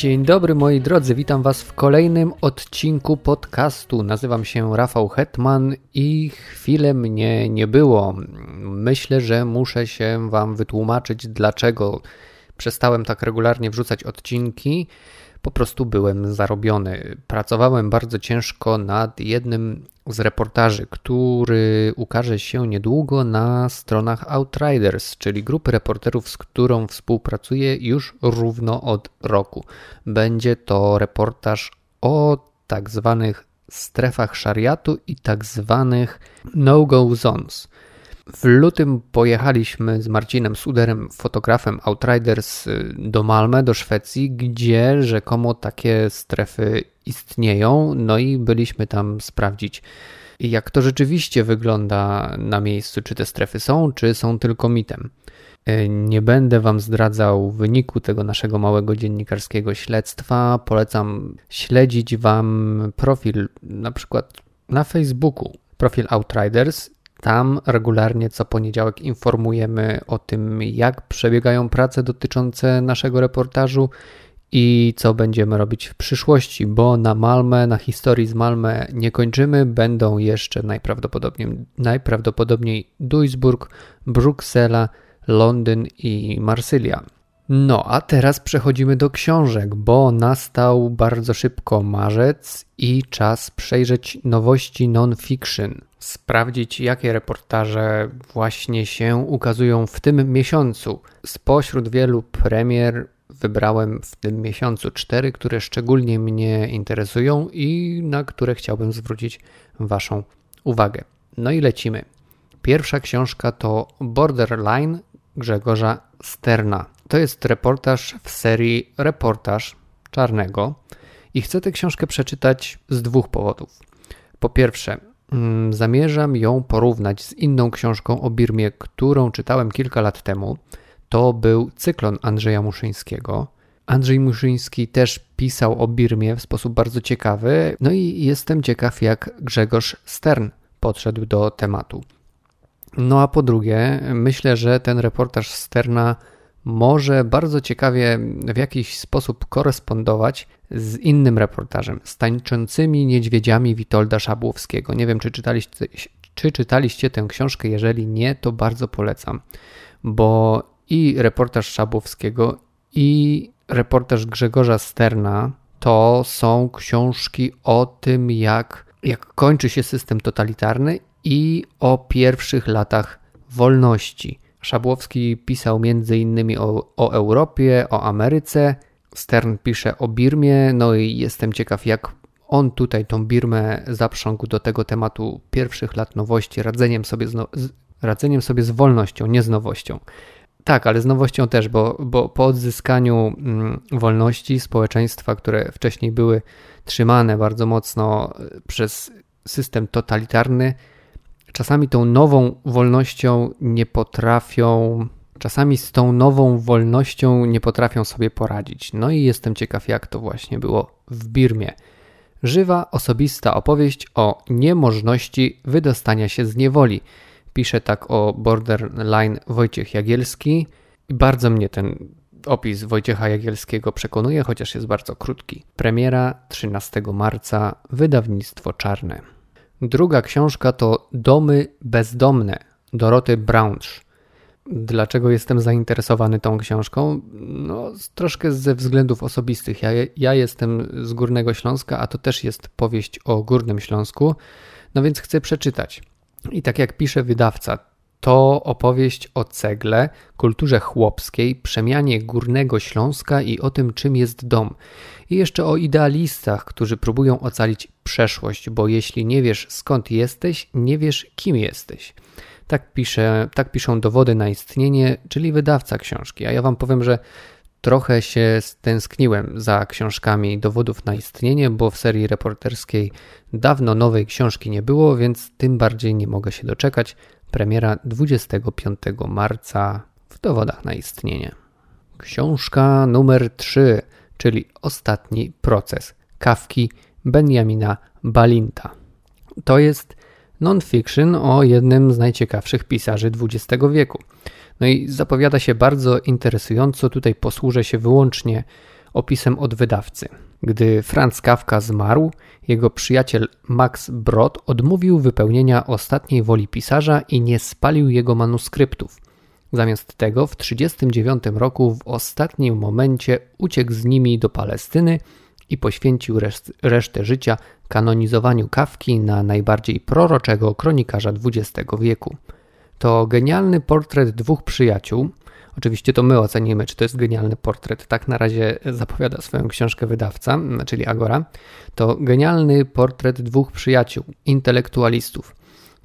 Dzień dobry moi drodzy, witam Was w kolejnym odcinku podcastu. Nazywam się Rafał Hetman i chwilę mnie nie było. Myślę, że muszę się Wam wytłumaczyć, dlaczego przestałem tak regularnie wrzucać odcinki. Po prostu byłem zarobiony. Pracowałem bardzo ciężko nad jednym z reportaży, który ukaże się niedługo na stronach Outriders, czyli grupy reporterów, z którą współpracuję już równo od roku. Będzie to reportaż o tak zwanych strefach szariatu i tak zwanych no-go zones. W lutym pojechaliśmy z Marcinem Suderem, fotografem Outriders, do Malmę, do Szwecji, gdzie rzekomo takie strefy istnieją. No i byliśmy tam sprawdzić, jak to rzeczywiście wygląda na miejscu, czy te strefy są, czy są tylko mitem. Nie będę Wam zdradzał wyniku tego naszego małego dziennikarskiego śledztwa. Polecam śledzić Wam profil na przykład na Facebooku, profil Outriders tam regularnie co poniedziałek informujemy o tym, jak przebiegają prace dotyczące naszego reportażu i co będziemy robić w przyszłości, bo na Malmę, na historii z Malmę nie kończymy. Będą jeszcze najprawdopodobniej, najprawdopodobniej Duisburg, Bruksela, Londyn i Marsylia. No, a teraz przechodzimy do książek, bo nastał bardzo szybko marzec i czas przejrzeć nowości non-fiction. Sprawdzić, jakie reportaże właśnie się ukazują w tym miesiącu. Spośród wielu premier wybrałem w tym miesiącu cztery, które szczególnie mnie interesują i na które chciałbym zwrócić Waszą uwagę. No i lecimy. Pierwsza książka to Borderline Grzegorza Sterna. To jest reportaż w serii Reportaż Czarnego i chcę tę książkę przeczytać z dwóch powodów. Po pierwsze, mm, zamierzam ją porównać z inną książką o Birmie, którą czytałem kilka lat temu. To był cyklon Andrzeja Muszyńskiego. Andrzej Muszyński też pisał o Birmie w sposób bardzo ciekawy, no i jestem ciekaw, jak Grzegorz Stern podszedł do tematu. No a po drugie, myślę, że ten reportaż Sterna może bardzo ciekawie w jakiś sposób korespondować z innym reportażem, z tańczącymi niedźwiedziami Witolda Szabłowskiego. Nie wiem, czy czytaliście, czy czytaliście tę książkę, jeżeli nie, to bardzo polecam, bo i reportaż Szabłowskiego, i reportaż Grzegorza Sterna to są książki o tym, jak, jak kończy się system totalitarny i o pierwszych latach wolności. Szabłowski pisał m.in. O, o Europie, o Ameryce, Stern pisze o Birmie, no i jestem ciekaw, jak on tutaj tą Birmę zaprzągł do tego tematu pierwszych lat nowości, radzeniem sobie z, no, z, radzeniem sobie z wolnością, nie z nowością. Tak, ale z nowością też, bo, bo po odzyskaniu mm, wolności społeczeństwa, które wcześniej były trzymane bardzo mocno przez system totalitarny, czasami tą nową wolnością nie potrafią, czasami z tą nową wolnością nie potrafią sobie poradzić. No i jestem ciekaw, jak to właśnie było w Birmie. Żywa, osobista opowieść o niemożności wydostania się z niewoli. Pisze tak o Borderline Wojciech Jagielski. I bardzo mnie ten opis Wojciecha Jagielskiego przekonuje, chociaż jest bardzo krótki. Premiera 13 marca, wydawnictwo czarne. Druga książka to Domy bezdomne Doroty Braunsz. Dlaczego jestem zainteresowany tą książką? No, troszkę ze względów osobistych. Ja, ja jestem z Górnego Śląska, a to też jest powieść o Górnym Śląsku, no więc chcę przeczytać. I tak jak pisze wydawca, to opowieść o cegle, kulturze chłopskiej, przemianie Górnego Śląska i o tym, czym jest dom. I jeszcze o idealistach, którzy próbują ocalić przeszłość, bo jeśli nie wiesz skąd jesteś, nie wiesz kim jesteś. Tak, pisze, tak piszą dowody na istnienie, czyli wydawca książki. A ja wam powiem, że trochę się stęskniłem za książkami dowodów na istnienie, bo w serii reporterskiej dawno nowej książki nie było, więc tym bardziej nie mogę się doczekać. Premiera 25 marca w dowodach na istnienie. Książka numer 3, czyli Ostatni proces Kawki Benjamina Balinta. To jest non-fiction o jednym z najciekawszych pisarzy XX wieku. No i zapowiada się bardzo interesująco. Tutaj posłużę się wyłącznie opisem od wydawcy. Gdy Franz Kafka zmarł, jego przyjaciel Max Brod odmówił wypełnienia ostatniej woli pisarza i nie spalił jego manuskryptów. Zamiast tego w 1939 roku w ostatnim momencie uciekł z nimi do Palestyny i poświęcił resztę życia kanonizowaniu Kawki na najbardziej proroczego kronikarza XX wieku. To genialny portret dwóch przyjaciół. Oczywiście to my ocenimy, czy to jest genialny portret. Tak na razie zapowiada swoją książkę wydawca, czyli Agora. To genialny portret dwóch przyjaciół, intelektualistów.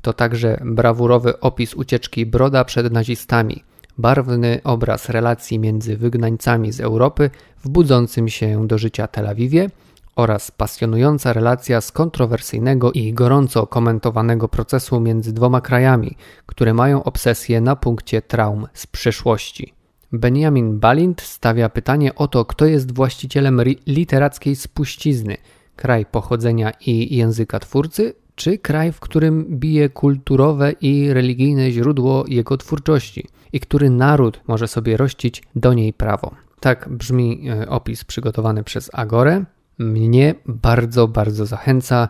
To także brawurowy opis ucieczki Broda przed nazistami, barwny obraz relacji między wygnańcami z Europy w budzącym się do życia Tel Awiwie oraz pasjonująca relacja z kontrowersyjnego i gorąco komentowanego procesu między dwoma krajami, które mają obsesję na punkcie traum z przeszłości. Benjamin Balint stawia pytanie o to, kto jest właścicielem literackiej spuścizny kraj pochodzenia i języka twórcy, czy kraj, w którym bije kulturowe i religijne źródło jego twórczości i który naród może sobie rościć do niej prawo. Tak brzmi e, opis przygotowany przez Agorę. Mnie bardzo, bardzo zachęca.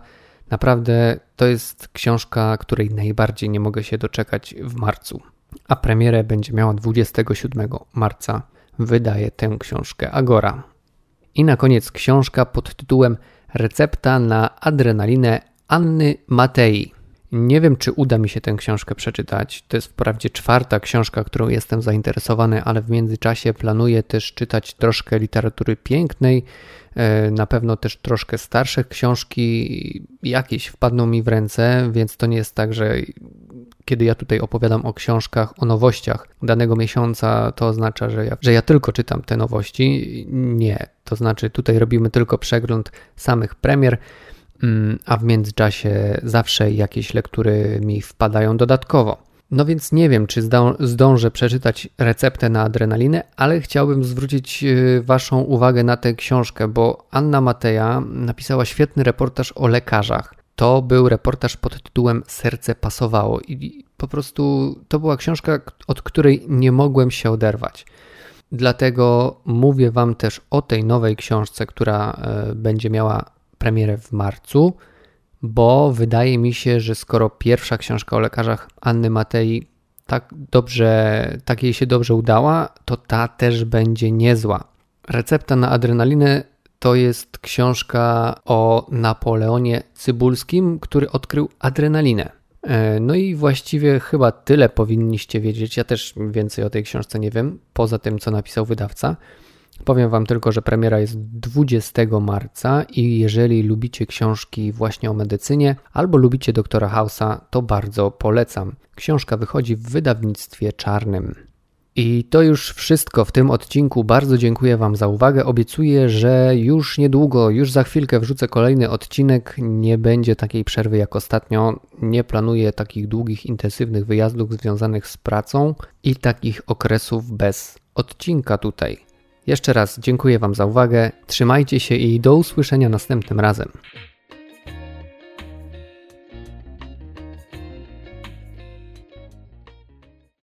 Naprawdę to jest książka, której najbardziej nie mogę się doczekać w marcu. A premierę będzie miała 27 marca. Wydaje tę książkę Agora. I na koniec książka pod tytułem Recepta na adrenalinę Anny Matei. Nie wiem, czy uda mi się tę książkę przeczytać. To jest wprawdzie czwarta książka, którą jestem zainteresowany, ale w międzyczasie planuję też czytać troszkę literatury pięknej. E, na pewno też troszkę starsze książki jakieś wpadną mi w ręce, więc to nie jest tak, że kiedy ja tutaj opowiadam o książkach, o nowościach danego miesiąca, to oznacza, że ja, że ja tylko czytam te nowości. Nie, to znaczy tutaj robimy tylko przegląd samych premier. Mm, a w międzyczasie zawsze jakieś lektury mi wpadają dodatkowo. No więc nie wiem, czy zdążę przeczytać receptę na adrenalinę, ale chciałbym zwrócić y, Waszą uwagę na tę książkę, bo Anna Mateja napisała świetny reportaż o lekarzach. To był reportaż pod tytułem Serce pasowało i po prostu to była książka, od której nie mogłem się oderwać. Dlatego mówię Wam też o tej nowej książce, która e, będzie miała premierę w marcu, bo wydaje mi się, że skoro pierwsza książka o lekarzach Anny Matei tak dobrze, tak jej się dobrze udała, to ta też będzie niezła. Recepta na adrenalinę to jest książka o Napoleonie Cybulskim, który odkrył adrenalinę. E, no i właściwie chyba tyle powinniście wiedzieć. Ja też więcej o tej książce nie wiem, poza tym, co napisał wydawca. Powiem Wam tylko, że premiera jest 20 marca i jeżeli lubicie książki właśnie o medycynie albo lubicie doktora Hausa, to bardzo polecam. Książka wychodzi w wydawnictwie czarnym. I to już wszystko w tym odcinku. Bardzo dziękuję Wam za uwagę. Obiecuję, że już niedługo, już za chwilkę wrzucę kolejny odcinek. Nie będzie takiej przerwy jak ostatnio. Nie planuję takich długich, intensywnych wyjazdów związanych z pracą i takich okresów bez odcinka tutaj. Jeszcze raz dziękuję Wam za uwagę, trzymajcie się i do usłyszenia następnym razem.